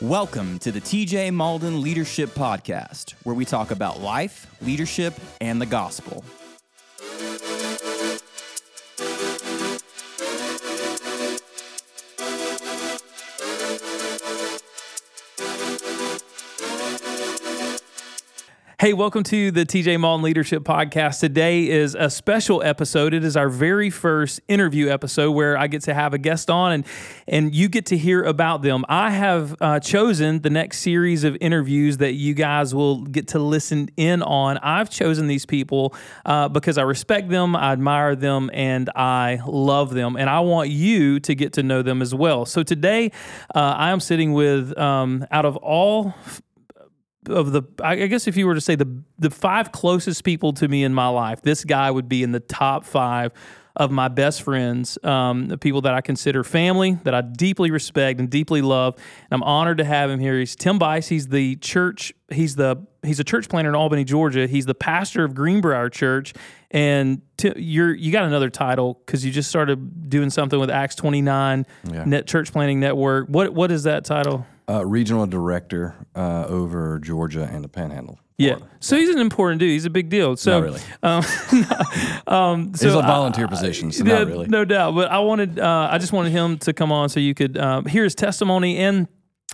Welcome to the TJ Malden Leadership Podcast, where we talk about life, leadership, and the gospel. Hey, welcome to the TJ Malden Leadership Podcast. Today is a special episode. It is our very first interview episode where I get to have a guest on and, and you get to hear about them. I have uh, chosen the next series of interviews that you guys will get to listen in on. I've chosen these people uh, because I respect them, I admire them, and I love them. And I want you to get to know them as well. So today, uh, I am sitting with, um, out of all of the I guess if you were to say the the five closest people to me in my life, this guy would be in the top five of my best friends, um, the people that I consider family, that I deeply respect and deeply love. And I'm honored to have him here. He's Tim Bice. He's the church. He's the he's a church planter in Albany, Georgia. He's the pastor of Greenbriar Church. And t- you're you got another title because you just started doing something with Acts 29 Yeah. Net Church Planting Network. What what is that title? Uh, regional director uh, over Georgia and the Panhandle. Yeah. So he's an important dude. He's a big deal. So, Not really. Um, um, so It's a I- volunteer position, so yeah, not really. No doubt. But I wanted, uh, I just wanted him to come on so you could um, hear his testimony and.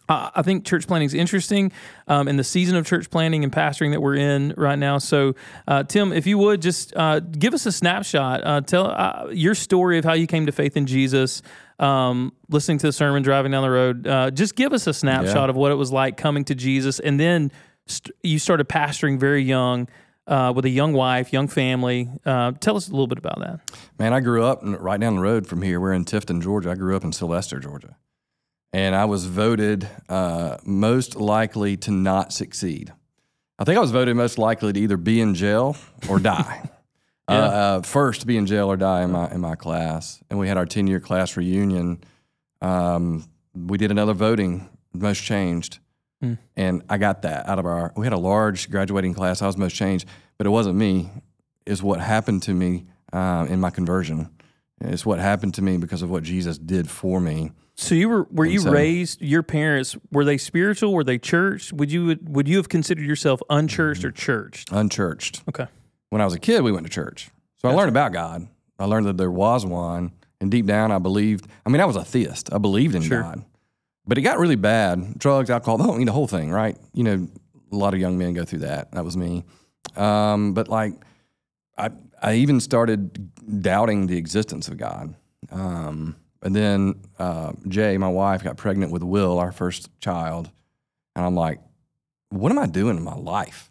Uh, I think church planting is interesting um, in the season of church planting and pastoring that we're in right now. So, uh, Tim, if you would just uh, give us a snapshot, uh, tell uh, your story of how you came to faith in Jesus, um, listening to the sermon, driving down the road. Uh, just give us a snapshot of what it was like coming to Jesus, and then st- you started pastoring very young uh, with a young wife, young family. Uh, tell us a little bit about that. Man, I grew up right down the road from here. We're in Tifton, Georgia. I grew up in Sylvester, Georgia. And I was voted uh, most likely to not succeed. I think I was voted most likely to either be in jail or die. uh, uh, first, be in jail or die in my in my class. And we had our ten year class reunion. Um, we did another voting, most changed, and I got that out of our. We had a large graduating class. I was most changed, but it wasn't me. Is what happened to me uh, in my conversion. It's what happened to me because of what Jesus did for me. So you were were you so. raised? Your parents were they spiritual? Were they church? Would you would you have considered yourself unchurched or churched? Unchurched. Okay. When I was a kid, we went to church. So I learned about God. I learned that there was one. And deep down, I believed. I mean, I was a theist. I believed in Sure. God. But it got really bad drugs, alcohol, the whole, you know, the whole thing, right? You know, a lot of young men go through that. That was me. Um, but like, I, I even started doubting the existence of God. Um, and then uh, Jay, my wife, got pregnant with Will, our first child. And I'm like, what am I doing in my life?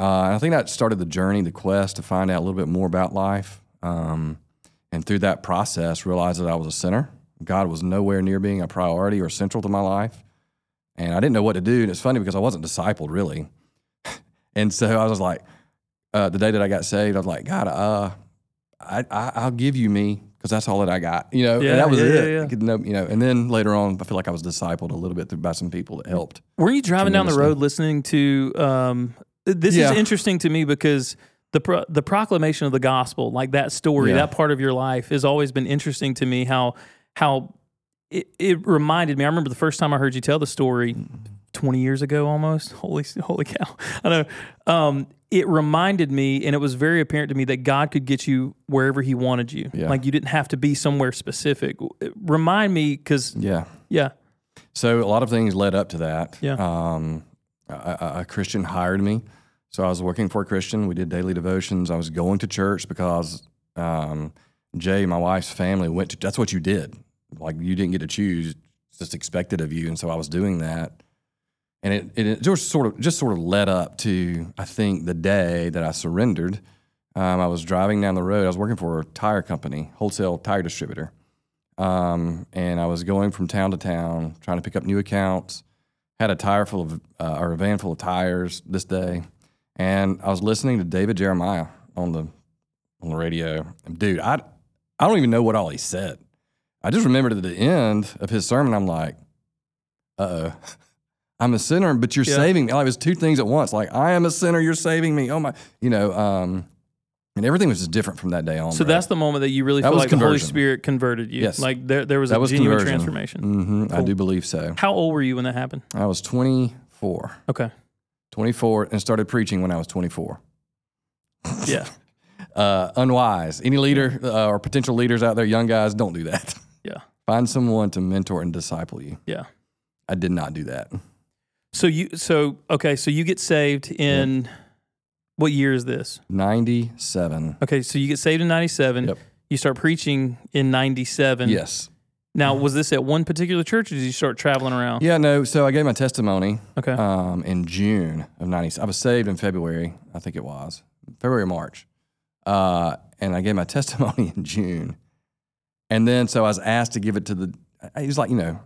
Uh, and I think that started the journey, the quest to find out a little bit more about life. Um, and through that process, realized that I was a sinner. God was nowhere near being a priority or central to my life. And I didn't know what to do. And it's funny because I wasn't discipled really. and so I was like, uh, the day that I got saved, I was like, God, uh, I, I, I'll give you me because that's all that I got. You know, Yeah, and that was yeah, it. yeah, yeah. You know- you know, and then later on, I feel like I was discipled a little bit through, by some people that helped. Were you driving down the road listening to? Um, this Yeah. is interesting to me because the pro- the proclamation of the gospel, like that story, Yeah. that part of your life, has always been interesting to me. How how it, it reminded me. I remember the first time I heard you tell the story, twenty years ago, almost. Holy holy cow! I know. Um, it reminded me, and it was very apparent to me that God could get you wherever He wanted you. Yeah. Like you didn't have to be somewhere specific. Remind me, because Yeah. yeah, So a lot of things led up to that. Yeah. Um, a, a- Christian hired me. So I was working for a Christian. We did daily devotions. I was going to church because um, Jay, my wife's family, went to. That's what you did. Like you didn't get to choose; just expected of you. And so I was doing that. And it, it, it just sort of just sort of led up to I think the day that I surrendered. Um, I was driving down the road. I was working for a tire company, wholesale tire distributor um, and I was going from town to town trying to pick up new accounts. Had a tire full of, uh, or a van full of tires this day, and I was listening to David Jeremiah on the on the radio. Dude, I I don't even know what all he said. I just remembered at the end of his sermon, I'm like, uh oh. I'm a sinner, but you're Yeah. saving me. Like it was two things at once. Like I am a sinner, you're saving me. Oh my, you know. Um, and everything was just different from that day on. So bro. that's the moment that you really That feel like the Holy. Spirit converted you. Yes. Like there, there was that a was genuine conversion. transformation. hmm I do believe so. How old were you when that happened? I was 24, Okay. 24, and started preaching when I was 24. Yeah. Uh, unwise. Any leader uh, or potential leaders out there, young guys, don't do that. Yeah. Find someone to mentor and disciple you. Yeah. I did not do that. So you so okay, so you get saved in what year is this? 97. Okay, so you get saved in 97. Yep. You start preaching in 97. Yes. Now, was this at one particular church or did you start traveling around? Yeah, no. So I gave my testimony Okay. um, in June of 90. I was saved in February, I think it was, February or March. Uh, and I gave my testimony in June. And then so I was asked to give it to the, it was like, you know,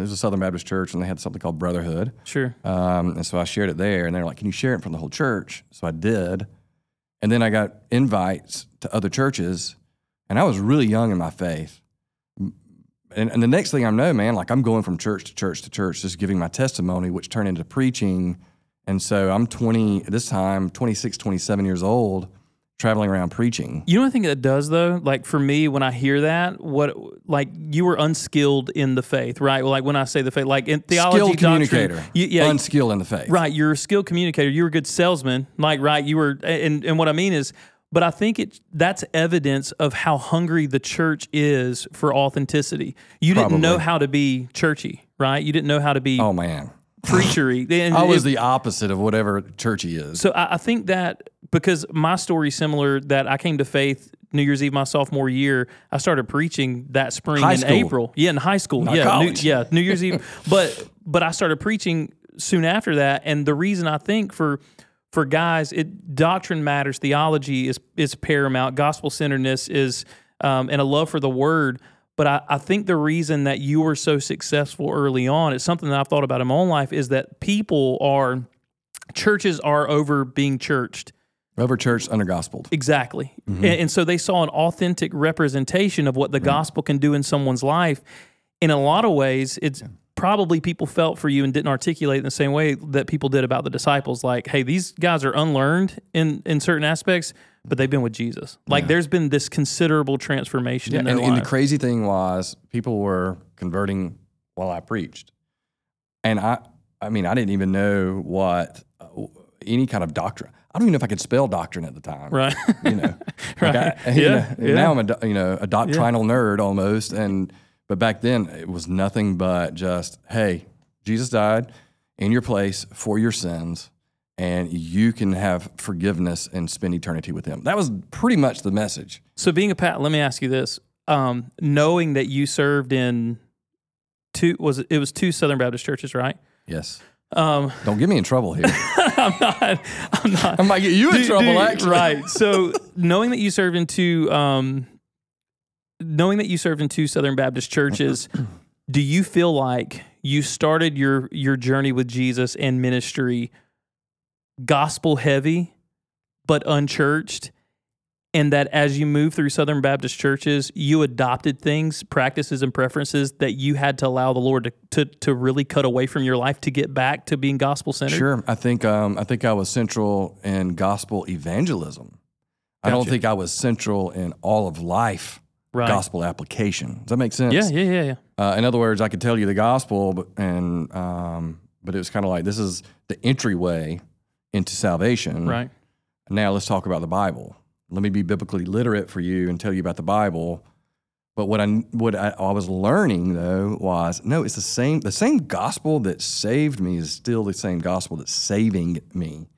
there's a Southern Baptist church and they had something called Brotherhood. Sure. Um, and so I shared it there, and they're like, "Can you share it from the whole church?" So I did, and then I got invites to other churches, and I was really young in my faith. And, and the next thing I know, man, like I'm going from church to church to church, just giving my testimony, which turned into preaching. And so I'm 20 this time, 26, 27 years old, traveling around preaching. You know what I think that does though? Like for me, when I hear that, what like you were unskilled in the faith, right? Well, like when I say the faith, like in theology, Skilled doctrine, communicator, you- yeah, unskilled in the faith. Right, you're a skilled communicator. You're a good salesman. Like, right, you were, and and what I mean is, but I think it that's evidence of how hungry the church is for authenticity. You didn't know how to be churchy, right? You didn't know how to be Oh man, preachery. And I was it- the opposite of whatever churchy is. so I, I think that because my story's similar, that I came to faith New Year's Eve my sophomore year. I started preaching that spring High in school. April. Yeah, in high school. Not yeah, college. New, yeah, New Year's Eve. But but I started preaching soon after that, and the reason I think for for guys, it doctrine matters. Theology is is paramount. Gospel centeredness is um, and a love for the word. But I, I think the reason that you were so successful early on, it's something that I've thought about in my own life, is that people are churches are over being churched. Over church, under gospeled. Exactly. Mm-hmm. And, and so they saw an authentic representation of what the gospel can do in someone's life. In a lot of ways, it's probably people felt for you and didn't articulate in the same way that people did about the disciples. Like, hey, these guys are unlearned in, in certain aspects, but they've been with Jesus. Like, there's been this considerable transformation in their and, and the crazy thing was people were converting while I preached, and I, I mean, I didn't even know what uh, any kind of doctrine. I don't even know if I could spell doctrine at the time. right. You know, Right. Like I- you Yeah, know, yeah. Now I'm a you know a doctrinal nerd almost, and but back then it was nothing but just hey, Jesus died in your place for your sins. And you can have forgiveness and spend eternity with Him. That was pretty much the message. so, being a pat, let me ask you this: um, knowing that you served in two was it, it was two Southern Baptist churches, right? Yes. Um, Don't get me in trouble here. I'm not. I'm not. I might get you in Dude, trouble, dude, actually. Right. So knowing that you served in two, um, knowing that you served in two Southern Baptist churches, do you feel like you started your your journey with Jesus and ministry gospel heavy, but unchurched? And that as you move through Southern Baptist churches, you adopted things, practices, and preferences that you had to allow the Lord to, to, to really cut away from your life to get back to being gospel centered. Sure. I think um, I think I was central in gospel evangelism. I don't think I was central in all of life Right. gospel application. Does that make sense? Yeah, yeah, yeah, yeah. Uh, in other words, I could tell you the gospel, but, and um, but it was kind of like this is the entryway into salvation. Right. Now let's talk about the Bible. Let me be biblically literate for you and tell you about the Bible. But what I what I, I was learning though was no, it's the same the same gospel that saved me is still the same gospel that's saving me.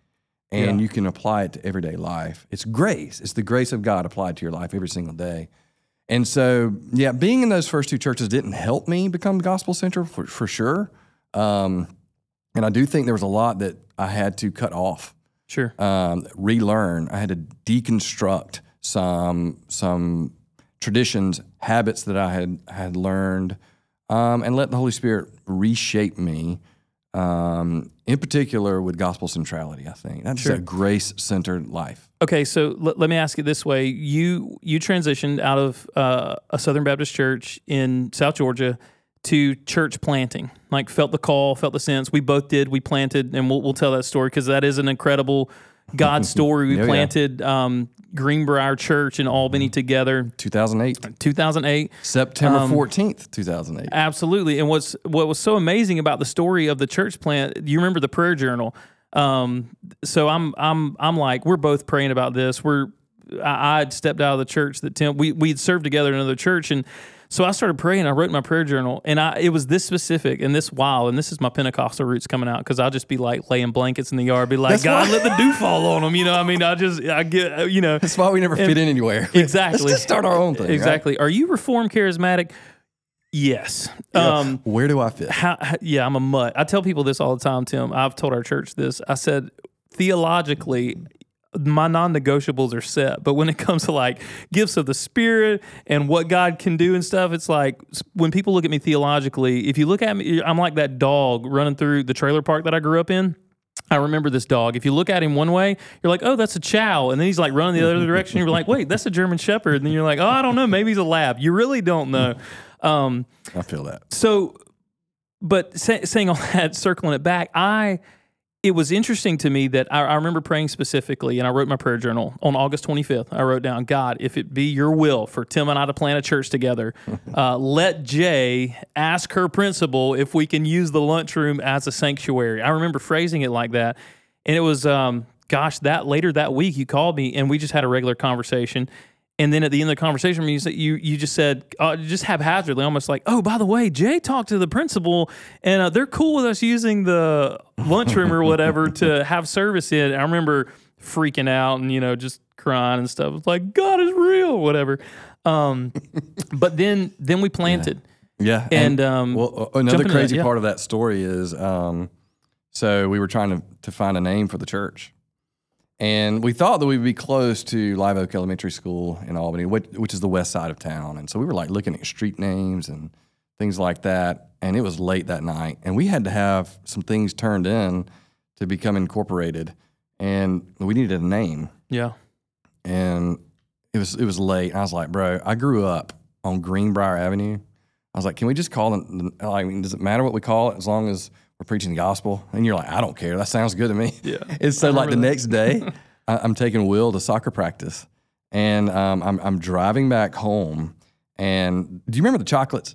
And Yeah. you can apply it to everyday life. It's grace. It's the grace of God applied to your life every single day. And so, yeah, being in those first two churches didn't help me become gospel centered for, for sure. Um, and I do think there was a lot that I had to cut off Sure. um, relearn. I had to deconstruct some some traditions, habits that I had had learned, um, and let the Holy Spirit reshape me. Um, in particular, with gospel centrality, I think that's Sure. a grace centered life. Okay, so let, let me ask it this way: you you transitioned out of uh, a Southern Baptist church in South Georgia to church planting. Like felt the call, felt the sense. We both did. We planted, and we'll, we'll tell that story because that is an incredible God story. We yeah. planted um, Greenbriar Church in Albany together, 2008, 2008. September Um, 14th, 2008. Absolutely. And what's what was so amazing about the story of the church plant, you remember the prayer journal. Um, so I'm I'm I'm like, we're both praying about this. We're I, I'd stepped out of the church that Tim we we'd served together in another church and so I started praying. I wrote my prayer journal, and I it was this specific and this wild, and this is my Pentecostal roots coming out because I'll just be like laying blankets in the yard, be like, That's God, why- let the dew fall on them. You know, I mean, I just I get you know That's why we never fit in anywhere. exactly Let's just start our own thing. right? exactly. Are you reformed charismatic? Yes. Um, Where do I fit? how- yeah, I'm a mutt. I tell people this all the time, Tim. I've told our church this. I said, theologically, my non negotiables are set. But when it comes to like gifts of the Spirit and what God can do and stuff, it's like when people look at me theologically, if you look at me, I'm like that dog running through the trailer park that I grew up in. I remember this dog. If you look at him one way, you're like, oh, that's a chow. And then he's like running the other direction. You're like, wait, that's a German Shepherd. And then you're like, oh, I don't know. Maybe he's a lab. You really don't know. Um, I feel that. so, but say, saying all that, circling it back, I it was interesting to me that I, I remember praying specifically, and I wrote my prayer journal on August 25th. I wrote down, God, if it be your will for Tim and I to plant a church together, uh, let Jay ask her principal if we can use the lunchroom as a sanctuary. I remember phrasing it like that, and it was, um, gosh, that later that week you called me, and we just had a regular conversation. And then at the end of the conversation, you said- you you just said uh, just haphazardly, almost like, "Oh, by the way, Jay talked to the principal, and uh, they're cool with us using the lunchroom or whatever to have service in." I remember freaking out and you know just crying and stuff. It's like God is real, whatever. Um, but then then we planted. Yeah. And, um, well, another into that, crazy yeah. part of that story is um, so we were trying to, to find a name for the church. And we thought that we'd be close to Live Oak Elementary School in Albany, which, which is the west side of town. And so we were like looking at street names and things like that. And it was late that night. And we had to have some things turned in to become incorporated. And we needed a name Yeah, and it was it was late. And I was like, bro, I grew up on Greenbrier Avenue. I was like, can we just call it? I mean, does it matter what we call it as long as we're preaching the gospel? And you're like, I don't care. That sounds good to me. Yeah. And so like the that. next day, I, I'm taking Will to soccer practice, and um, I'm I'm driving back home. And do you remember the chocolates?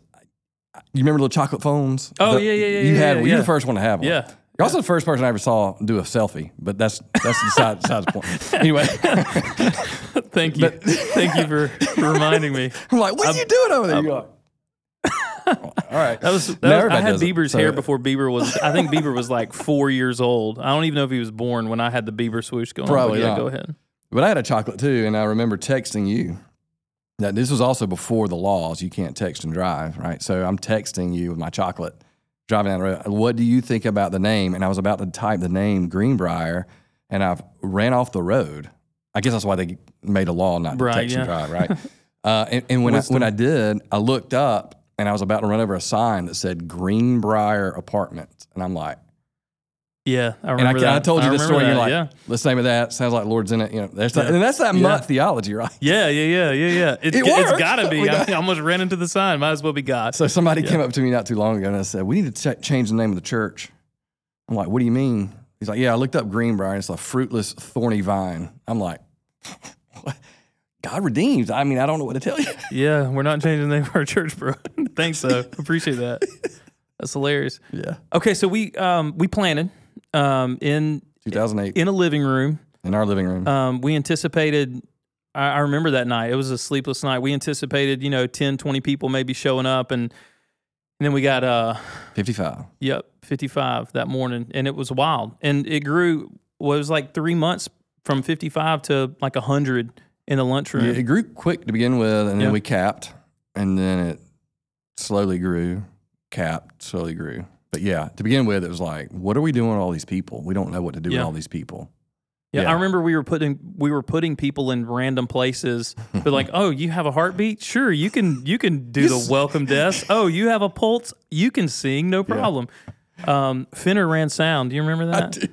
You remember the little chocolate phones? Oh, The- yeah, yeah, yeah, You yeah, had. yeah, You're yeah. the first one to have one. Yeah. You're also the first person I ever saw do a selfie, but that's that's beside, besides the point. Anyway, thank you, thank you for, for reminding me. I'm like, what are you doing over there? All right. That was, that was I had Bieber's so- hair before Bieber was. I think Bieber was like four years old. I don't even know if he was born when I had the Bieber swoosh going. on, Probably but yeah, go ahead. But I had a chocolate too, and I remember texting you. That this was also before the laws. You can't text and drive, right? So I'm texting you with my chocolate, driving down the road. What do you think about the name? And I was about to type the name Greenbrier, and I ran off the road. I guess that's why they made a law not to Right, text and drive, right? uh, and and when I, when I did, I looked up and I was about to run over a sign that said Greenbrier Apartments, and I'm like. Yeah, I And remember I, that. I told you I this story. And you're like, yeah. let's name of that. Sounds like Lord's in it. You know, there's that, Yeah. and that's that Yeah. mutt theology, right? Yeah, yeah, yeah, yeah, yeah. It, It it's worked. got to be. I, I almost ran into the sign. Might as well be God. So somebody came up to me not too long ago and I said, "We need to ch- change the name of the church." I'm like, "What do you mean?" He's like, "Yeah, I looked up Greenbrier. and It's a fruitless, thorny vine." I'm like? "God redeems." I mean, I don't know what to tell you. yeah, we're not changing the name of our church, bro. Thanks, though. Appreciate that. That's hilarious. yeah, Okay, so we um we planted um in 2008 in a living room. in our living room. Um, we anticipated. I, I remember that night. It was a sleepless night. We anticipated, you know, 10, 20 people maybe showing up, and and then we got uh 55. Yep, 55 that morning. And it was wild. And it grew, well, it was like three months from 55 to like 100 in the lunchroom. Yeah, it grew quick to begin with, and then Yeah. we capped, and then it slowly grew, capped, slowly grew. But yeah, to begin with, it was like, what are we doing with all these people? We don't know what to do Yeah. with all these people. yeah, yeah. I remember we were putting we were putting people in random places. But like, oh, you have a heartbeat? Sure, you can you can do the welcome desk. Oh, you have a pulse? You can sing, no problem. Um, Finner ran sound. Do you remember that? Do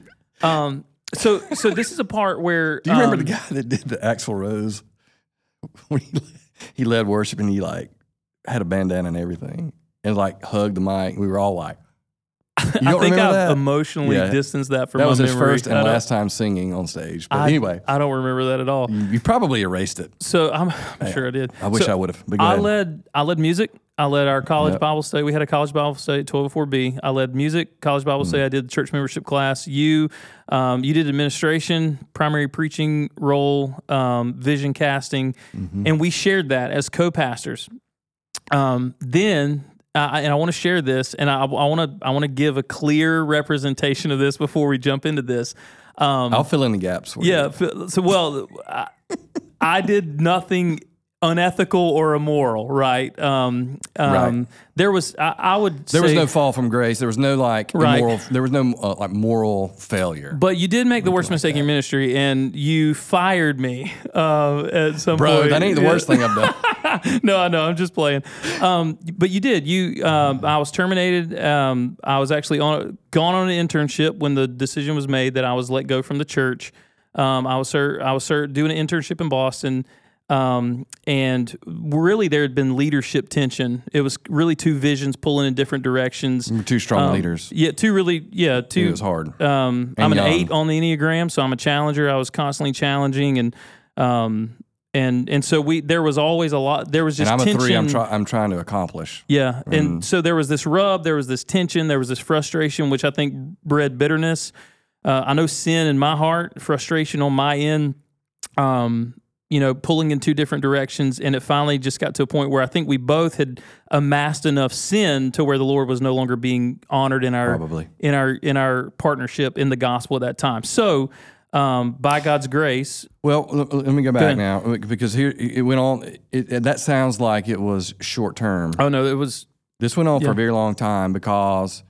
Um, so so this is a part where do you remember um, the guy that did the Axl Rose? When he, he led worship and he like had a bandana and everything and like hugged the mic. We were all like, You I don't think remember I've that? emotionally Yeah. distanced that from That my was his memory. first and I don't- last time singing on stage. But I, anyway, I don't remember that at all. you probably erased it. So I'm, I'm sure I did. I wish I would have. But go I ahead. led I led music. I led our college. Bible study. We had a college Bible study at 1204B. I led music, college Bible Mm. study. I did the church membership class. You um, you did administration, primary preaching role, um, vision casting, Mm-hmm. and we shared that as co-pastors. Um, then uh, and I want to share this, and I want to I want to give a clear representation of this before we jump into this. Um, I'll fill in the gaps. For yeah. You. So, well, I, I did nothing unethical or immoral, right? Um, um, Right. There was, I, I would There was no fall from grace. There was no like Right. immoral. There was no uh, like moral failure. But you did make the worst mistake in your ministry, and you fired me uh, at some Bro, point. that ain't the Yeah. worst thing I've done. no, I know. I'm just playing. Um, but you did. You, um, I was terminated. Um, I was actually on gone on an internship when the decision was made that I was let go from the church. Um, I was sir, I was sir, doing an internship in Boston. Um, and really, there had been leadership tension. It was really two visions pulling in different directions. Two strong Um, leaders. Yeah, two really, yeah, two. It was hard. Um, I'm an young. eight on the Enneagram, so I'm a challenger. I was constantly challenging, and um, and and so we there was always a lot. There was and just I'm a three. I'm trying. I'm trying to accomplish. Yeah, and so there was this rub, there was this tension, there was this frustration, which I think bred bitterness. Uh, I know sin in my heart, frustration on my end. Um, you know, pulling in two different directions, and it finally just got to a point where I think we both had amassed enough sin to where the Lord was no longer being honored in our Probably. in our in our partnership in the gospel at that time. So, um, by God's grace, Well, l- l- let me go back ahead. now because here it went on. It, it, that sounds like it was short term. oh no, it was This went on for a very long time because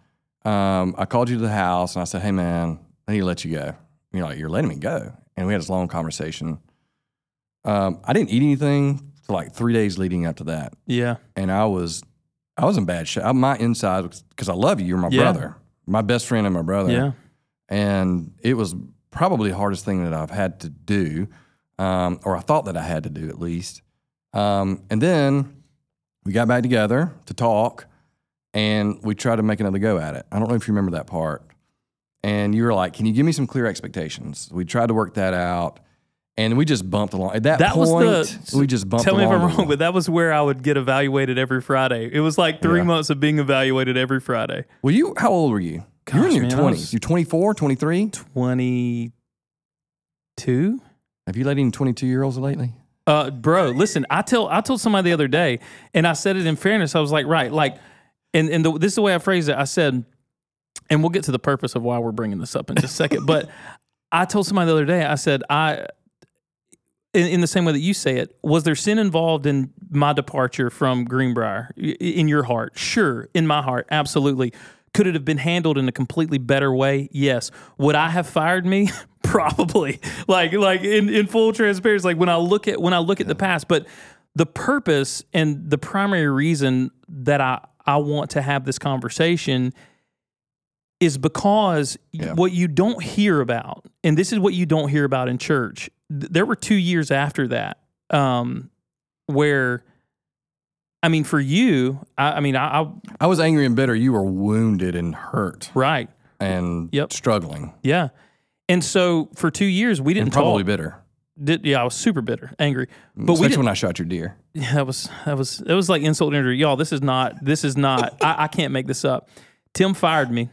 um, I called you to the house and I said, "Hey, man, I need to let you go." You're like, "You're letting me go," and we had this long conversation. Um, I didn't eat anything for like three days leading up to that, yeah, and I was, I was in bad shape. My inside, because I love you, you're my Yeah. brother, my best friend, and my brother. yeah, and it was probably the hardest thing that I've had to do, um, or I thought that I had to do at least. Um, and then we got back together to talk, and we tried to make another go at it. I don't know if you remember that part. And you were like, "Can you give me some clear expectations?" We tried to work that out, and we just bumped along. At that, That was point, the- we just bumped. Tell me if I'm wrong, but that was where I would get evaluated every Friday. It was like three Yeah. months of being evaluated every Friday. Well, you, how old were you? you were in your twenties. You're 24, 23. 22? Have you let any 22 year olds lately? Uh, bro, listen, I tell I told somebody the other day, and I said it in fairness. I was like, right, like, and and the, this is the way I phrased it. I said, and we'll get to the purpose of why we're bringing this up in just a second. but I told somebody the other day, I said, I, in, in the same way that you say it, was there sin involved in my departure from Greenbriar in your heart? Sure, in my heart, absolutely. Could it have been handled in a completely better way? Yes. Would I have fired me? Probably. Like like in, in full transparency, like when I look at when I look at the past, but the purpose and the primary reason that I I want to have this conversation is because Yeah. what you don't hear about, and this is what you don't hear about in church. th- There were two years after that um, where, I mean, for you, I, I mean, I, I I was angry and bitter. You were wounded and hurt right, and Yep. struggling. yeah, and so for two years we didn't and probably talk. bitter. Did, yeah, I was super bitter, angry, but Especially didn't. when I shot your deer. Yeah, that was that was it was like insult injury. Y'all, this is not this is not I, I can't make this up. Tim fired me.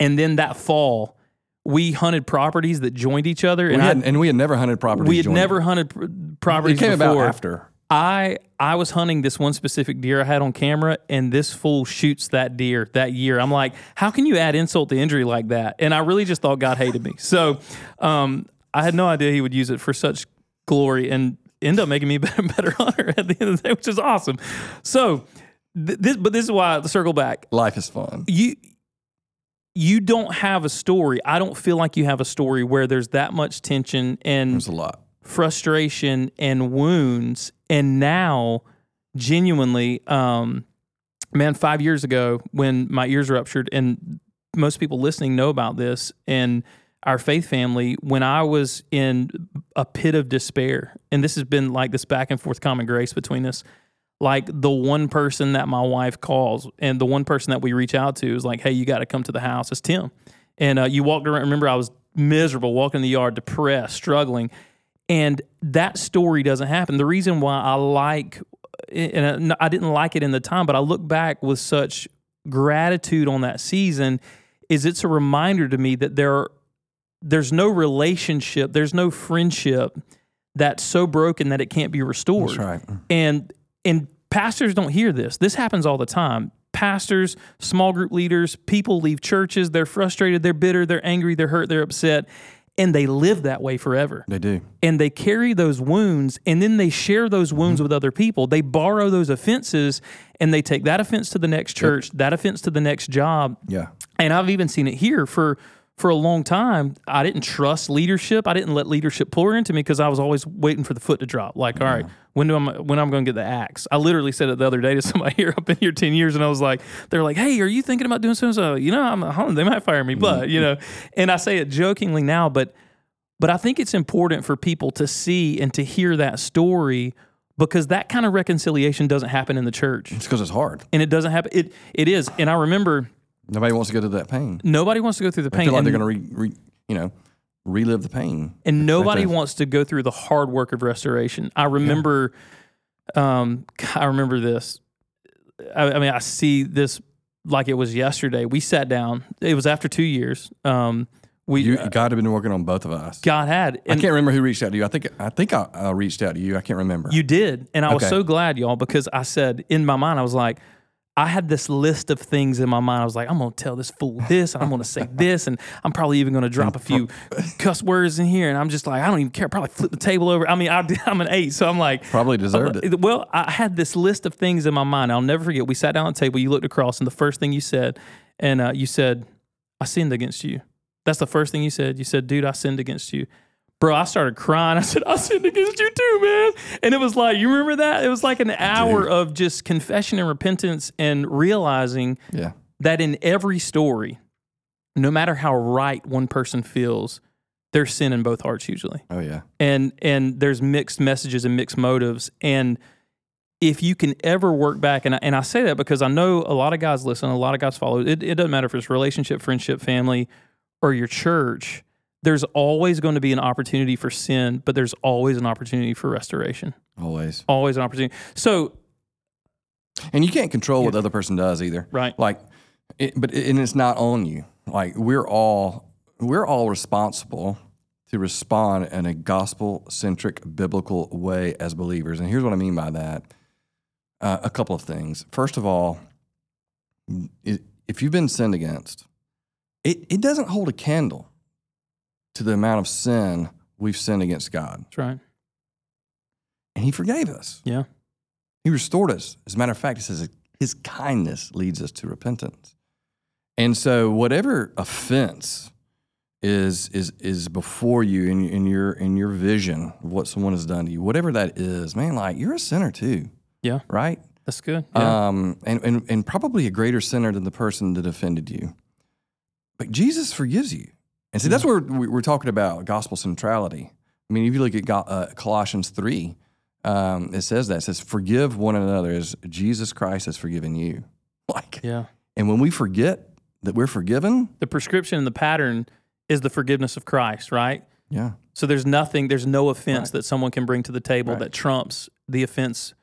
And then that fall, we hunted properties that joined each other. We And I, had, and we had never hunted properties. we had jointly. never hunted pr- properties It came before. about after. I I was hunting this one specific deer I had on camera, and this fool shoots that deer that year. I'm like, how can you add insult to injury like that? And I really just thought God hated me. So um, I had no idea He would use it for such glory, and end up making me a better, better hunter at the end of the day, which is awesome. So th- this, but this is why to circle back. Life is fun. You you don't have a story. I don't feel like you have a story where there's that much tension and There's a lot. frustration and wounds and now genuinely um man 5 years ago when my ears ruptured and most people listening know about this and our faith family when I was in a pit of despair and this has been like this back and forth common grace between us like the one person that my wife calls and the one person that we reach out to is like, hey, you got to come to the house. It's Tim. And uh, you walked around. Remember, I was miserable, walking in the yard, depressed, struggling. And that story doesn't happen. The reason why I like, and I didn't like it in the time, but I look back with such gratitude on that season, is it's a reminder to me that there, there's no relationship, there's no friendship that's so broken that it can't be restored. That's right. And and pastors don't hear this. This happens all the time. Pastors, small group leaders, people leave churches, they're frustrated, they're bitter, they're angry, they're hurt, they're upset, and they live that way forever. They do. And they carry those wounds and then they share those mm-hmm. wounds with other people. They borrow those offenses and they take that offense to the next church, that offense to the next job. Yeah. And I've even seen it here for for a long time, I didn't trust leadership. I didn't let leadership pour into me because I was always waiting for the foot to drop. Like, all right, when do I when I'm going to get the axe? I literally said it the other day to somebody here. I've been here ten years, and I was like, they're like, hey, are you thinking about doing something? So, you know, I'm home. They might fire me, but you mm-hmm. know, and I say it jokingly now, but but I think it's important for people to see and to hear that story because that kind of reconciliation doesn't happen in the church, It's because it's hard. and it doesn't happen. It it is, and I remember Nobody wants to go through that pain. nobody wants to go through the I pain. feel like and- they're going to, re, re, you know, relive the pain. and nobody wants to go through the hard work of restoration. I remember, um, I remember this. I, I mean, I see this like it was yesterday. We sat down. It was after two years. Um, we You, uh, God had been working on both of us. God had, I can't remember who reached out to you. I think I think I, I reached out to you. I can't remember. you did, and I was so glad, y'all, because I said in my mind, I was like. I had this list of things in my mind. I was like, I'm gonna tell this fool this, and I'm gonna say this, and I'm probably even gonna drop a few cuss words in here. And I'm just like, I don't even care. Probably flip the table over. I mean, I, I'm an eight, so I'm like, Probably deserved it. Well, I had this list of things in my mind. I'll never forget. We sat down at the table. You looked across, and the first thing you said, and uh, you said, "I sinned against you." That's the first thing you said. You said, "Dude, I sinned against you." Bro, I started crying. I said, "I sinned against you too, man." And it was like, you remember that? It was like an hour of just confession and repentance, and realizing Yeah. that in every story, no matter how right one person feels, there's sin in both hearts usually Oh yeah. and and there's mixed messages and mixed motives and if you can ever work back and I, and I say that because I know a lot of guys listen a lot of guys follow it, it doesn't matter if it's relationship friendship family or your church there's always going to be an opportunity for sin but there's always an opportunity for restoration Always. always an opportunity so And you can't control what the other person does either. Right. Like, it, but it, and it's not on you. Like we're all we're all responsible to respond in a gospel centric biblical way as believers. And here's what I mean by that. Uh, a couple of things. First of all, if you've been sinned against, it, it doesn't hold a candle to the amount of sin we've sinned against God. that's right And He forgave us. yeah He restored us. As a matter of fact, it says his kindness leads us to repentance. And so whatever offense is is is before you in, in your in your vision of what someone has done to you, whatever that is, man, like you're a sinner too, yeah right? that's good yeah. Um, and, and and probably a greater sinner than the person that offended you. But Jesus forgives you. And see, that's where we- we're talking about gospel centrality. I mean, if you look at uh, Colossians 3, um, it says that. It says, forgive one another as Jesus Christ has forgiven you. Like, yeah and when we forget that we're forgiven, the prescription and the pattern is the forgiveness of christ right yeah. So there's nothing, there's no offense that someone can bring to the table Right. that trumps the offense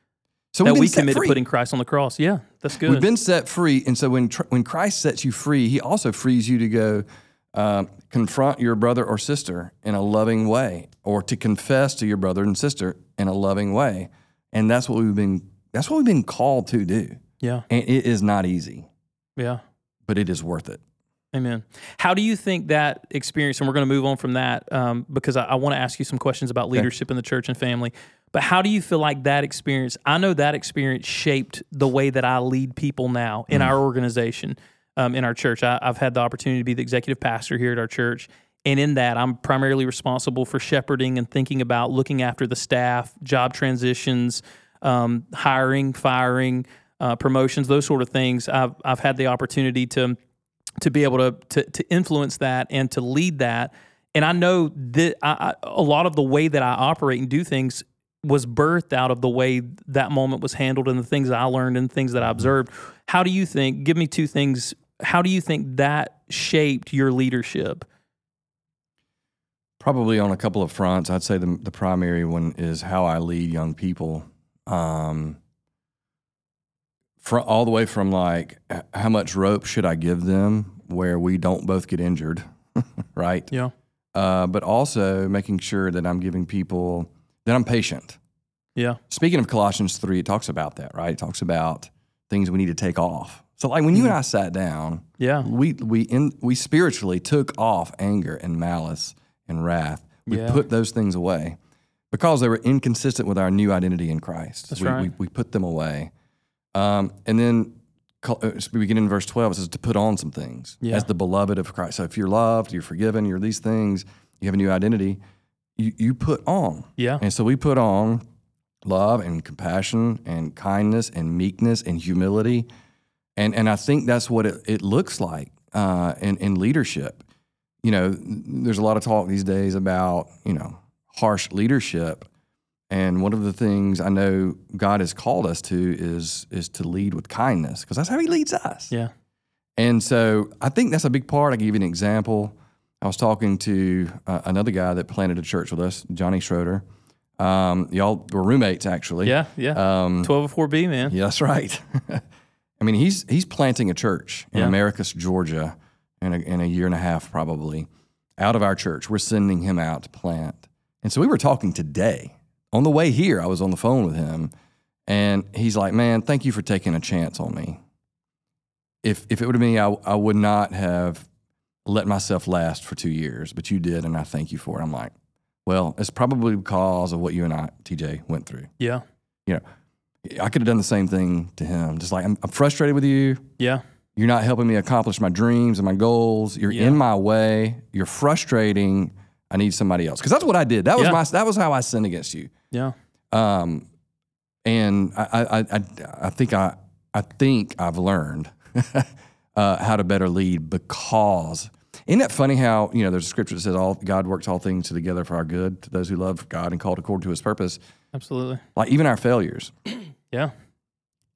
So that we set commit free. putting Christ on the cross. Yeah, that's good. We've been set free, and so when tr- when Christ sets you free, He also frees you to go um, confront your brother or sister in a loving way, or to confess to your brother and sister in a loving way, and that's what we've been that's what we've been called to do. yeah, And it is not easy, yeah. but it is worth it. Amen. How do you think that experience, and we're going to move on from that um, because I, I want to ask you some questions about leadership in the church and family. But how do you feel like that experience? I know that experience shaped the way that I lead people now in our organization, um, in our church. I, I've had the opportunity to be the executive pastor here at our church. And in that, I'm primarily responsible for shepherding and thinking about looking after the staff, job transitions, um, hiring, firing, uh, promotions, those sort of things. I've, I've had the opportunity to to be able to, to to influence that and to lead that. And I know that I, I, a lot of the way that I operate and do things was birthed out of the way that moment was handled and the things I learned and things that I observed. How do you think? Give me two things. How do you think that shaped your leadership? Probably on a couple of fronts. I'd say the, the primary one is how I lead young people. Um, fr- all the way from like, how much rope should I give them where we don't both get injured, right? Yeah. Uh, but also making sure that I'm giving people, that I'm patient. Yeah. Speaking of Colossians 3, it talks about that, right? It talks about things we need to take off. So, like when you and I sat down, Yeah. we we in, we spiritually took off anger and malice and wrath. We Yeah. put those things away because they were inconsistent with our new identity in Christ. That's we, right. we, we put them away. Um, and then uh, we begin in verse 12, it says to put on some things Yeah. as the beloved of Christ. So if you're loved, you're forgiven, you're these things, you have a new identity, you, you put on. Yeah. And so we put on love and compassion and kindness and meekness and humility. And, and I think that's what it, it looks like uh, in, in leadership. You know, there's a lot of talk these days about, you know, harsh leadership. And one of the things I know God has called us to is, is to lead with kindness because that's how he leads us. Yeah. And so I think that's a big part. I give you an example. I was talking to uh, another guy that planted a church with us, Johnny Schroeder. Um, y'all were roommates, actually. Yeah. Yeah. Um, 1204B, man. yeah, that's right. I mean, he's he's planting a church in Yeah. Americus, Georgia, in a, in a year and a half, probably, out of our church. We're sending him out to plant. And so we were talking today. On the way here, I was on the phone with him, and he's like, "Man, thank you for taking a chance on me. If if it would have been me, I, I would not have let myself last for two years, but you did, and I thank you for it." I'm like, "Well, it's probably because of what you and I, TJ, went through." Yeah. you know, I could have done the same thing to him. Just like I'm, I'm frustrated with you. Yeah. You're not helping me accomplish my dreams and my goals. You're Yeah. in my way. You're frustrating. I need somebody else because that's what I did. That was Yeah. my. That was how I sinned against you. Yeah. Um, and I, I, I, I think I, I think I've learned uh, how to better lead because. Isn't that funny how you know there's a scripture that says all God works all things together for our good to those who love God and called according to His purpose. Absolutely. Like even our failures, Yeah.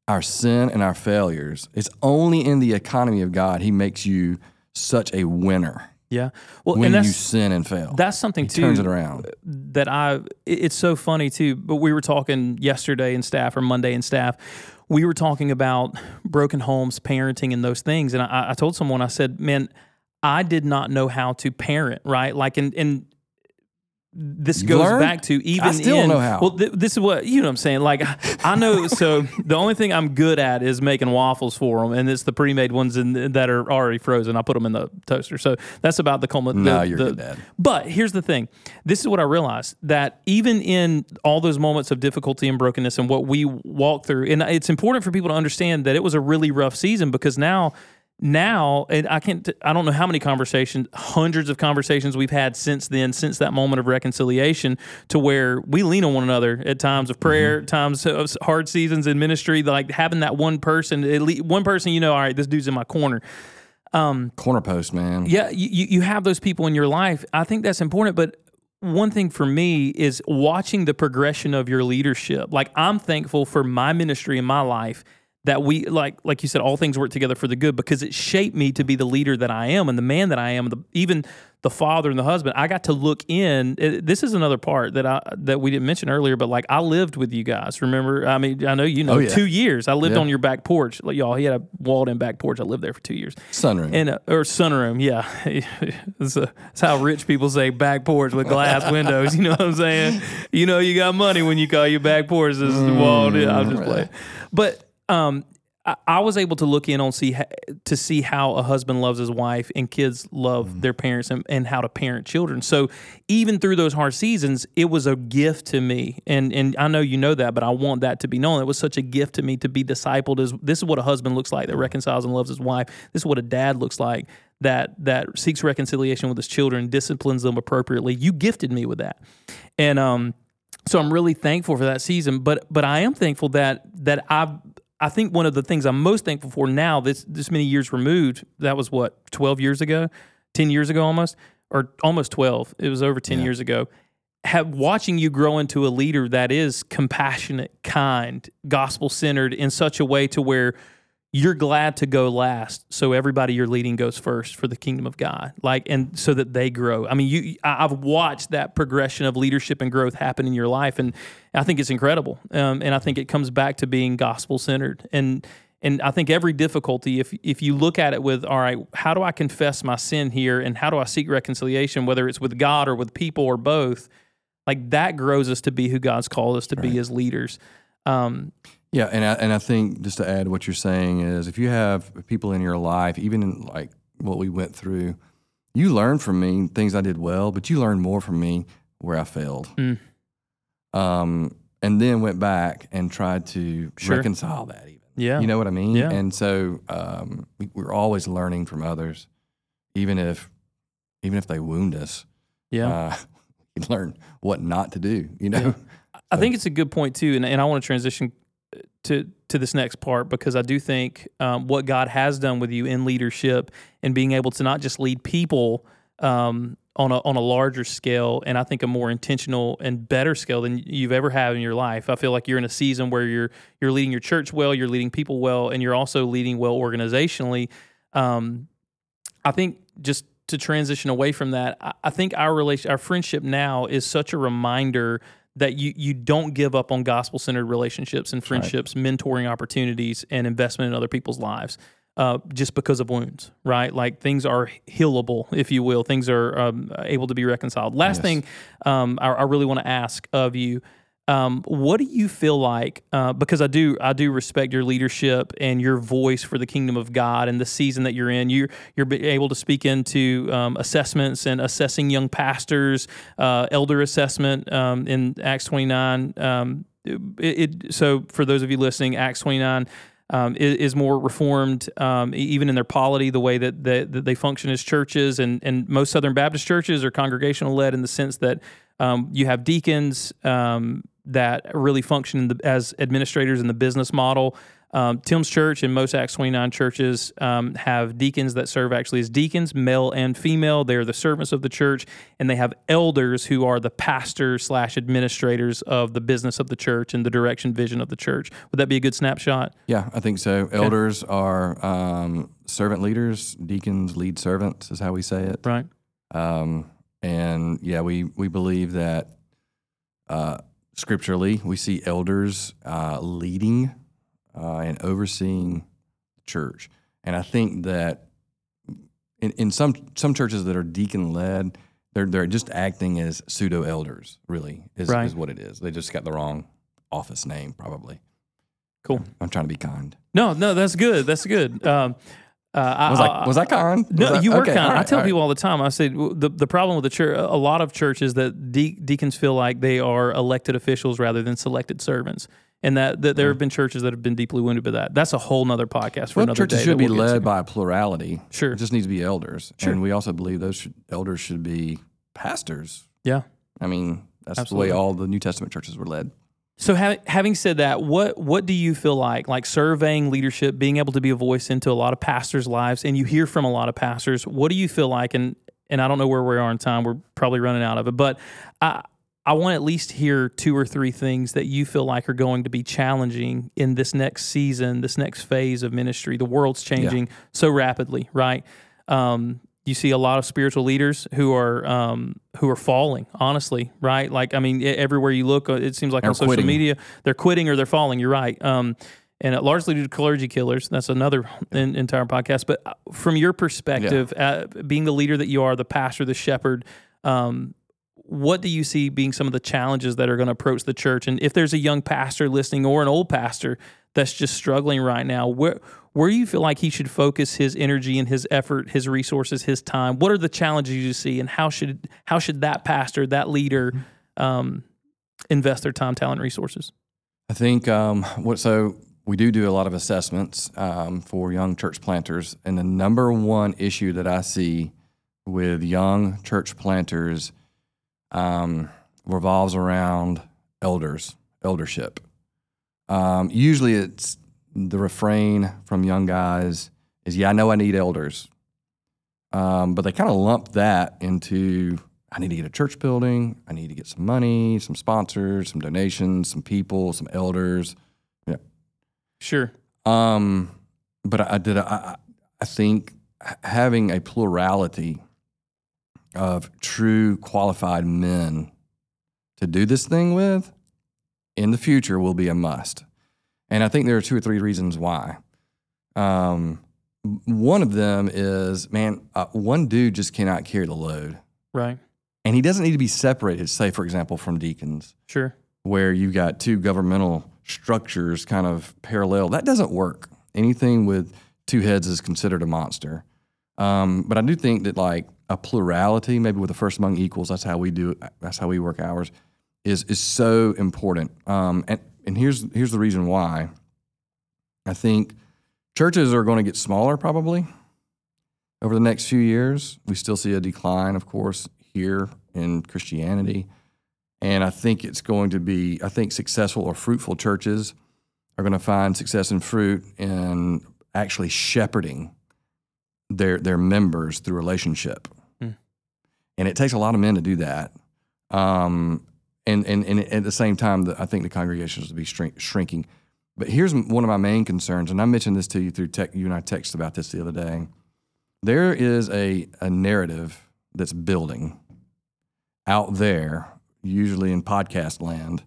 our sin and our failures. It's only in the economy of God He makes you such a winner Yeah. Well, when and you sin and fail. that's something too turns it around. that I it's so funny too. But we were talking yesterday in staff or Monday in staff. We were talking about broken homes, parenting, and those things. And I, I told someone, I said, "Man, I did not know how to parent, right? Like, and and this You goes back to even still in, know how. Well, th- this is what you know. what I'm saying, like, I know. so the only thing I'm good at is making waffles for them, and it's the pre-made ones in, that are already frozen. I put them in the toaster. So that's about the culmin. No, the- you're the- good, Dad. but here's the thing. This is what I realized that even in all those moments of difficulty and brokenness and what we walk through, and it's important for people to understand that it was a really rough season because now, now, and I can't, I don't know how many conversations, hundreds of conversations we've had since then, since that moment of reconciliation to where we lean on one another at times of prayer, times of hard seasons in ministry, like having that one person, at least one person, you know, all right, this dude's in my corner. um, Corner post, man. Yeah, you, you you have those people in your life. I think that's important. But one thing for me is watching the progression of your leadership. Like I'm thankful for my ministry in my life that we like like you said all things work together for the good because it shaped me to be the leader that I am and the man that I am the, even the father and the husband I got to look in it- this is another part that I that we didn't mention earlier but like I lived with you guys remember I mean I know you know Oh, yeah. 2 years I lived Yeah. on your back porch like y'all he had a walled in back porch I lived there for 2 years Sunroom. and uh, or sunroom, yeah. That's, uh, that's how rich people say back porch with glass windows. You know what I'm saying? You know you got money when you call your back porch this Mm, walled in. I'm just playing, but um, I, I was able to look in on see ha- to see how a husband loves his wife and kids love Mm. their parents and, and how to parent children. So even through those hard seasons, it was a gift to me, and and I know you know that, but I want that to be known. It was such a gift to me to be discipled. As this is what a husband looks like that reconciles and loves his wife. This is what a dad looks like that that seeks reconciliation with his children, disciplines them appropriately. You gifted me with that, and um, so I'm really thankful for that season. But but I am thankful that that I've I think one of the things I'm most thankful for now, this this many years removed, that was what, 12 years ago, 10 years ago almost, or almost 12. It was over 10 years ago. have watching you grow into a leader that is compassionate, kind, gospel centered in such a way to where you're glad to go last so everybody you're leading goes first for the kingdom of god. Like and so that they grow. I mean you i've watched that progression of leadership and growth happen in your life and i think it's incredible. Um, and i think it comes back to being gospel centered and and i think every difficulty if if you look at it with all right how do i confess my sin here and how do i seek reconciliation whether it's with god or with people or both? Like that grows us to be who god's called us to be as leaders. Um, Yeah, and I, and I think just to add what you're saying is if you have people in your life, even in like what we went through, you learn from me things I did well, but you learn more from me where I failed. Mm. Um, and then went back and tried to Sure. reconcile that even. yeah You know what I mean? Yeah. And so um, we, we're always learning from others, even if even if they wound us. yeah Uh, we learn what not to do. You know. I think it's a good point too, and, and I want to transition to to this next part because I do think um, what God has done with you in leadership and being able to not just lead people um, on a on a larger scale, and I think a more intentional and better scale than you've ever had in your life. I feel like you're in a season where you're you're leading your church well, you're leading people well, and you're also leading well organizationally. Um, I think just to transition away from that, I, I think our relation, our friendship now is such a reminder that you you don't give up on gospel centered relationships and friendships, mentoring opportunities, and investment in other people's lives. Uh, just because of wounds, right? Like things are healable, if you will. Things are um, able to be reconciled. Last Yes. thing um, I, I really want to ask of you um, what do you feel like? Uh, because I do, I do respect your leadership and your voice for the kingdom of God and the season that you're in. You you're able to speak into um, assessments and assessing young pastors, uh, elder assessment um, in Acts 29. Um, it, it, so for those of you listening, Acts 29 um, is, is more reformed, um, even in their polity, the way that, that, that they function as churches. And, and most Southern Baptist churches are congregational led in the sense that um, you have deacons um, that really function in the, as administrators in the business model. Um, Tim's church and most Acts 29 churches um, have deacons that serve actually as deacons, male and female. They're the servants of the church, and they have elders who are the pastors slash administrators of the business of the church and the direction vision of the church. Would that be a good snapshot? Yeah, I think so. Elders are um, servant leaders. Deacons lead servants, is how we say it. Right. Um, and yeah, we we believe that uh, scripturally we see elders uh, leading uh, and overseeing the church, and I think that in, in some some churches that are deacon led, they're they're just acting as pseudo elders. Really, is Right. is what it is. They just got the wrong office name, probably. Cool. I'm trying to be kind. No, no, that's good. That's good. Um, uh, I, Was I- I was I kind? No, I- you were okay, kind. all I tell all right. people all the time. I say the the problem with the church, a lot of churches that de- deacons feel like they are elected officials rather than selected servants, and that, that there have been churches that have been deeply wounded by that. That's a whole nother podcast for Well, another churches day. should be we'll to. led by a plurality. Sure. It just needs to be elders. Sure. And we also believe those should, elders should be pastors. Yeah. I mean, that's Absolutely. the way all the New Testament churches were led. So, ha- having said that, what what do you feel like, like surveying leadership, being able to be a voice into a lot of pastors' lives, and you hear from a lot of pastors? What do you feel like? And and I don't know where we are in time. We're probably running out of it, but I I want to at least hear two or three things that you feel like are going to be challenging in this next season, this next phase of ministry. The world's changing so rapidly, right? Um, you see a lot of spiritual leaders who are um, who are falling. Honestly, right? Like I mean, everywhere you look, uh, it seems like on They're social quitting. media they're quitting or they're falling. You're right. Um, and uh, largely due to clergy killers. That's another in, entire podcast. But uh, from your perspective, uh, being the leader that you are, the pastor, the shepherd, um, what do you see being some of the challenges that are going to approach the church? And if there's a young pastor listening or an old pastor that's just struggling right now, where where do you feel like he should focus his energy and his effort, his resources, his time? What are the challenges you see, and how should how should that pastor, that leader, um, invest their time, talent, resources? I think um, what so we do do a lot of assessments um, for young church planters, and the number one issue that I see with young church planters um, revolves around elders, eldership. Um, usually, it's the refrain from young guys is, "Yeah, I know I need elders," um, but they kind of lump that into I need to get a church building. I need to get some money, some sponsors, some donations, some people, some elders. Yeah. Sure. Um, but I, I did. I, I think having a plurality of true qualified men to do this thing with in the future will be a must. And I think there are two or three reasons why. Um, one of them is, man, uh, one dude just cannot carry the load. Right. And he doesn't need to be separated, say, for example, from deacons, Sure. where you got two governmental structures kind of parallel. That doesn't work. Anything with two heads is considered a monster. Um, but I do think that like a plurality, maybe with the first among equals, that's how we do it. That's how we work ours. Is is so important. Um, and and here's here's the reason why. I think churches are going to get smaller probably over the next few years. We still see a decline, of course, here in Christianity. And I think it's going to be, I think successful or fruitful churches are going to find success and fruit in actually shepherding their their members through relationship. Hmm. And it takes a lot of men to do that. Um, and, and, and at the same time, the, I think the congregations will be shrink, shrinking. But here's one of my main concerns, and I mentioned this to you through tech. You and I texted about this the other day. There is a, a narrative that's building out there, usually in podcast land.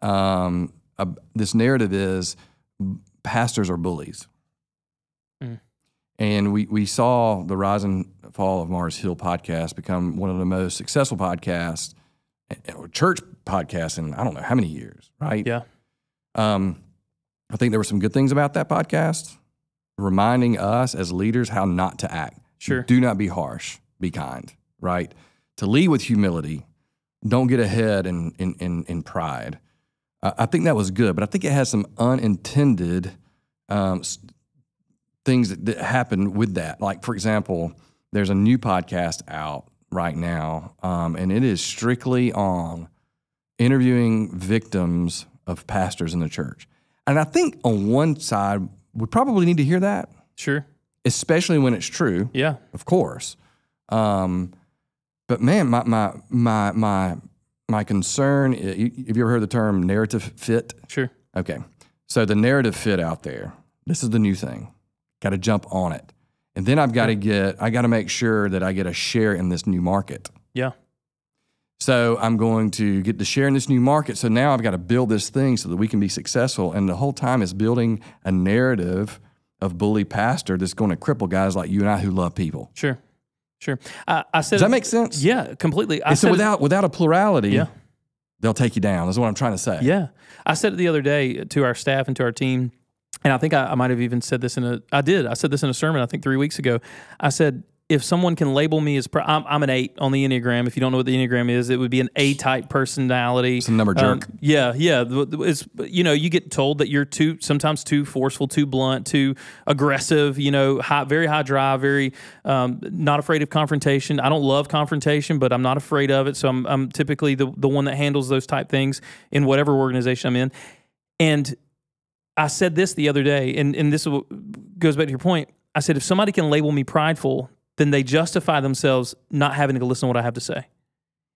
Um, uh, this narrative is pastors are bullies. Mm. And we, we saw the rise and fall of Mars Hill podcast become one of the most successful podcasts, or church podcast in I don't know how many years, right? Yeah. Um, I think there were some good things about that podcast, reminding us as leaders how not to act. Sure. Do not be harsh, be kind, right? To lead with humility, don't get ahead in, in, in, in pride. I I think that was good, but I think it has some unintended um, things that, that happen with that. Like, for example, there's a new podcast out right now, um, and it is strictly on interviewing victims of pastors in the church. And I think on one side, we probably need to hear that, Sure. especially when it's true, Yeah. of course. Um, but man, my my my my my concern. i- you- Have you ever heard the term narrative fit? Sure. Okay, so the narrative fit out there. This is the new thing. Got to jump on it, and then I've got to get. I got to make sure that I get a share in this new market. Yeah. So I'm going to get to share in this new market. So now I've got to build this thing so that we can be successful. And the whole time is building a narrative of bully pastor that's going to cripple guys like you and I who love people. Sure. Sure. I, I said. Does that make sense? Yeah, completely. I so it- without without a plurality, Yeah. they'll take you down. That's what I'm trying to say. Yeah. I said it the other day to our staff and to our team. And I think I, I might have even said this in a, I did. I said this in a sermon, I think three weeks ago. I said, if someone can label me as, pro- I'm, I'm an eight on the Enneagram. If you don't know what the Enneagram is, it would be an A type personality. It's a number Um, jerk. yeah, yeah. The- It's you know you get told that you're too sometimes too forceful, too blunt, too aggressive. You know, high, very high drive, very um, not afraid of confrontation. I don't love confrontation, but I'm not afraid of it. So I'm, I'm typically the the one that handles those type things in whatever organization I'm in. And I said this the other day, and and this goes back to your point. I said if somebody can label me prideful, then they justify themselves not having to listen to what I have to say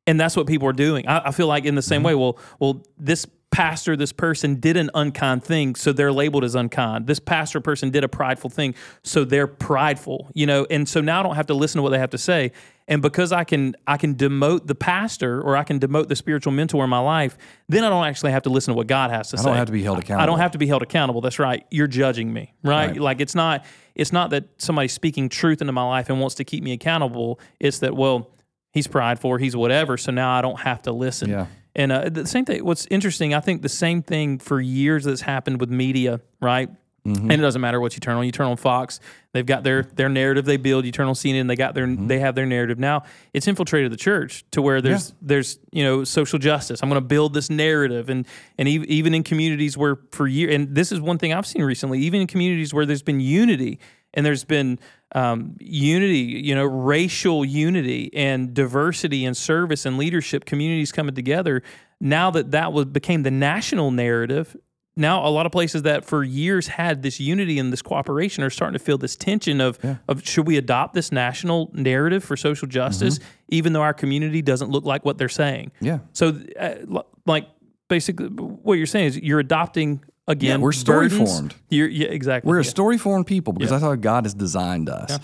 and that's what people are doing. I, I feel like in the same mm-hmm. way, well, well, this pastor, this person did an unkind thing, so they're labeled as unkind. This pastor person did a prideful thing, so they're prideful, you know. And so now I don't have to listen to what they have to say. And because I can, I can demote the pastor or I can demote the spiritual mentor in my life, then I don't actually have to listen to what God has to I say. I don't have to be held accountable. I don't have to be held accountable. That's right. You're judging me, right? Right. Like it's not it's not that somebody's speaking truth into my life and wants to keep me accountable. It's that well, he's prideful he's whatever, so now I don't have to listen. Yeah. And uh, the same thing. What's interesting, I think the same thing for years that's happened with media, right? Mm-hmm. And it doesn't matter what you turn on. You turn on Fox, they've got their their narrative they build. You turn on CNN, they got their Mm-hmm. they have their narrative. Now it's infiltrated the church to where there's there's you know social justice. I'm going to build this narrative, and and ev- even in communities where for years, and this is one thing I've seen recently, even in communities where there's been unity and there's been um, unity, you know, racial unity and diversity and service and leadership, communities coming together. Now that that was became the national narrative, now a lot of places that for years had this unity and this cooperation are starting to feel this tension of of should we adopt this national narrative for social justice even though our community doesn't look like what they're saying. Yeah. So, uh, like, basically, what you're saying is you're adopting again. Yeah, we're story burdens. formed. You're, yeah, exactly. We're a story formed people because that's how God has designed us.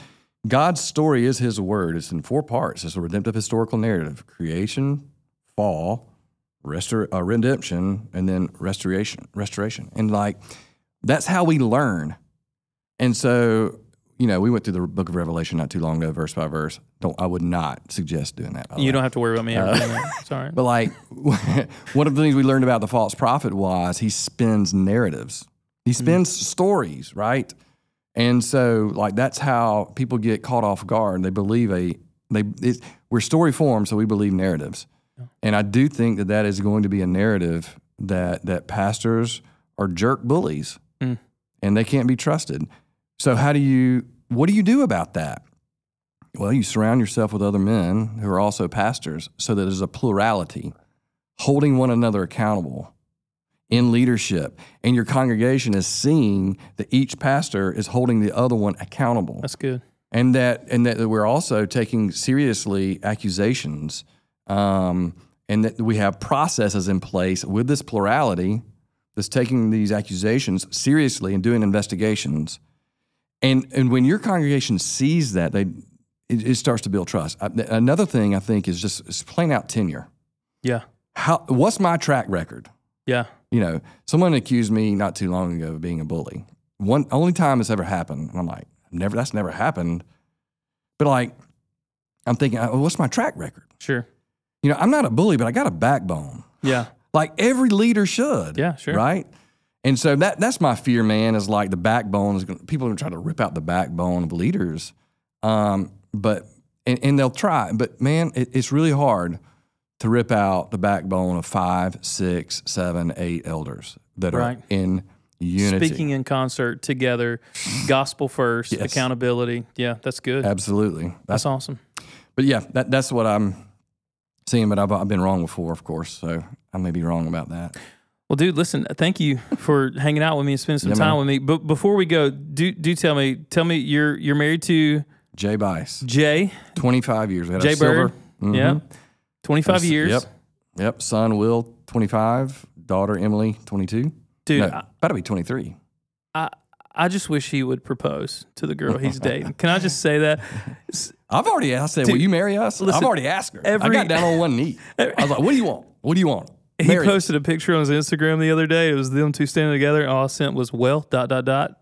God's story is His word. It's in four parts. It's a redemptive historical narrative: creation, fall, restor- uh, redemption, and then restoration. Restoration, and like that's how we learn. And so, you know, we went through the Book of Revelation not too long ago, verse by verse. Don't I would not suggest doing that. You way. don't have to worry about me uh, that. Sorry. But like one of the things we learned about the false prophet was he spins narratives. He mm-hmm. spins stories, right? And so like that's how people get caught off guard. They believe a they it, we're story form, so we believe narratives. And I do think that that is going to be a narrative that that pastors are jerk bullies, mm. and they can't be trusted. So how do you what do you do about that? Well, you surround yourself with other men who are also pastors so that there's a plurality, holding one another accountable in leadership. And your congregation is seeing that each pastor is holding the other one accountable. That's good. And that, and that we're also taking seriously accusations, um, and that we have processes in place with this plurality that's taking these accusations seriously and doing investigations. And and when your congregation sees that, they it, it starts to build trust. I, another thing I think is just is plain out tenure. Yeah. How what's my track record? Yeah. You know, someone accused me not too long ago of being a bully. One only time it's ever happened, and I'm like, never. That's never happened. But like, I'm thinking, oh, what's my track record? Sure. You know, I'm not a bully, but I got a backbone. Yeah. Like every leader should. Yeah, sure. Right. And so that that's my fear, man. Is like the backbone is gonna, people are gonna try to rip out the backbone of leaders, um, but and, and they'll try, but man, it, it's really hard to rip out the backbone of five, six, seven, eight elders that Right. are in unity. Speaking in concert together, gospel first, Yes. accountability. Yeah, that's good. Absolutely. That's That's, awesome. but yeah, that, that's what I'm seeing. But I've, I've been wrong before, of course. So I may be wrong about that. Well, dude, listen, thank you for hanging out with me and spending some Yeah, time man. with me. But before we go, do do tell me, tell me you're you're married to Jay Bice, Jay, 25 years. We had Jay silver- Bird. Mhm. Yeah. 25 years. Yep. Yep. Son Will, 25. Daughter Emily, 22. Dude, no, I, about to be 23. I I just wish he would propose to the girl he's dating. Can I just say that? I've already asked. I said, "Will you marry us?" listen, I've already asked her. I got down on one knee. I was like, "What do you want? What do you want?" He posted a picture on his Instagram the other day. It was them two standing together, and all I sent was "well dot dot dot."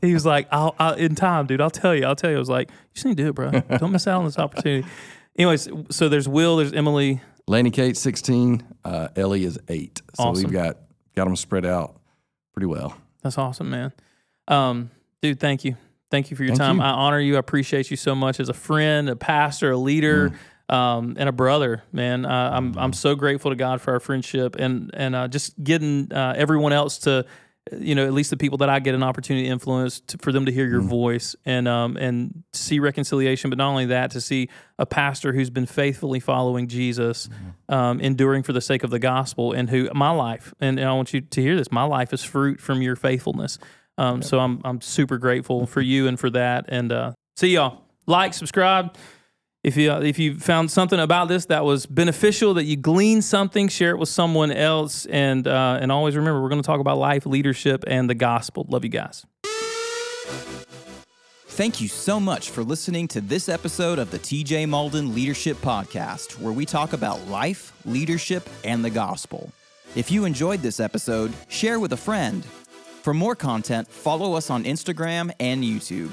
He was like, "I'll, I'll in time, dude. I'll tell you. I'll tell you." I was like, "You just need to do it, bro. Don't miss out on this opportunity." Anyways, so there's Will, there's Emily. Laney Kate, 16. Uh, Ellie is eight. So Awesome. we've got got them spread out pretty well. That's awesome, man. Um, dude, thank you. Thank you for your Thank time. you. I honor you. I appreciate you so much as a friend, a pastor, a leader, Mm. Um, and a brother, man. Uh, I'm I'm so grateful to God for our friendship and and uh, just getting uh, everyone else to, you know, at least the people that I get an opportunity to influence, to, for them to hear your Mm. voice and um and see reconciliation. But not only that, to see a pastor who's been faithfully following Jesus, Mm-hmm. um, enduring for the sake of the gospel, and who my life and, and I want you to hear this. My life is fruit from your faithfulness. Um, So I'm I'm super grateful for you and for that. And uh, see y'all. Like, subscribe. If you if you found something about this that was beneficial, that you gleaned something, share it with someone else. And uh, and always remember, we're going to talk about life, leadership, and the gospel. Love you guys. Thank you so much for listening to this episode of the TJ Malden Leadership Podcast, where we talk about life, leadership, and the gospel. If you enjoyed this episode, share with a friend. For more content, follow us on Instagram and YouTube.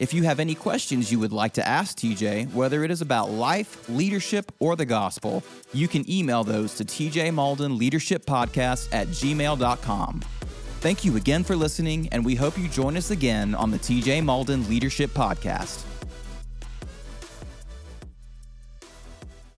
If you have any questions you would like to ask TJ, whether it is about life, leadership, or the gospel, you can email those to TJ Malden Leadership Podcast at gmail.com. Thank you again for listening, and we hope you join us again on the TJ Malden Leadership Podcast.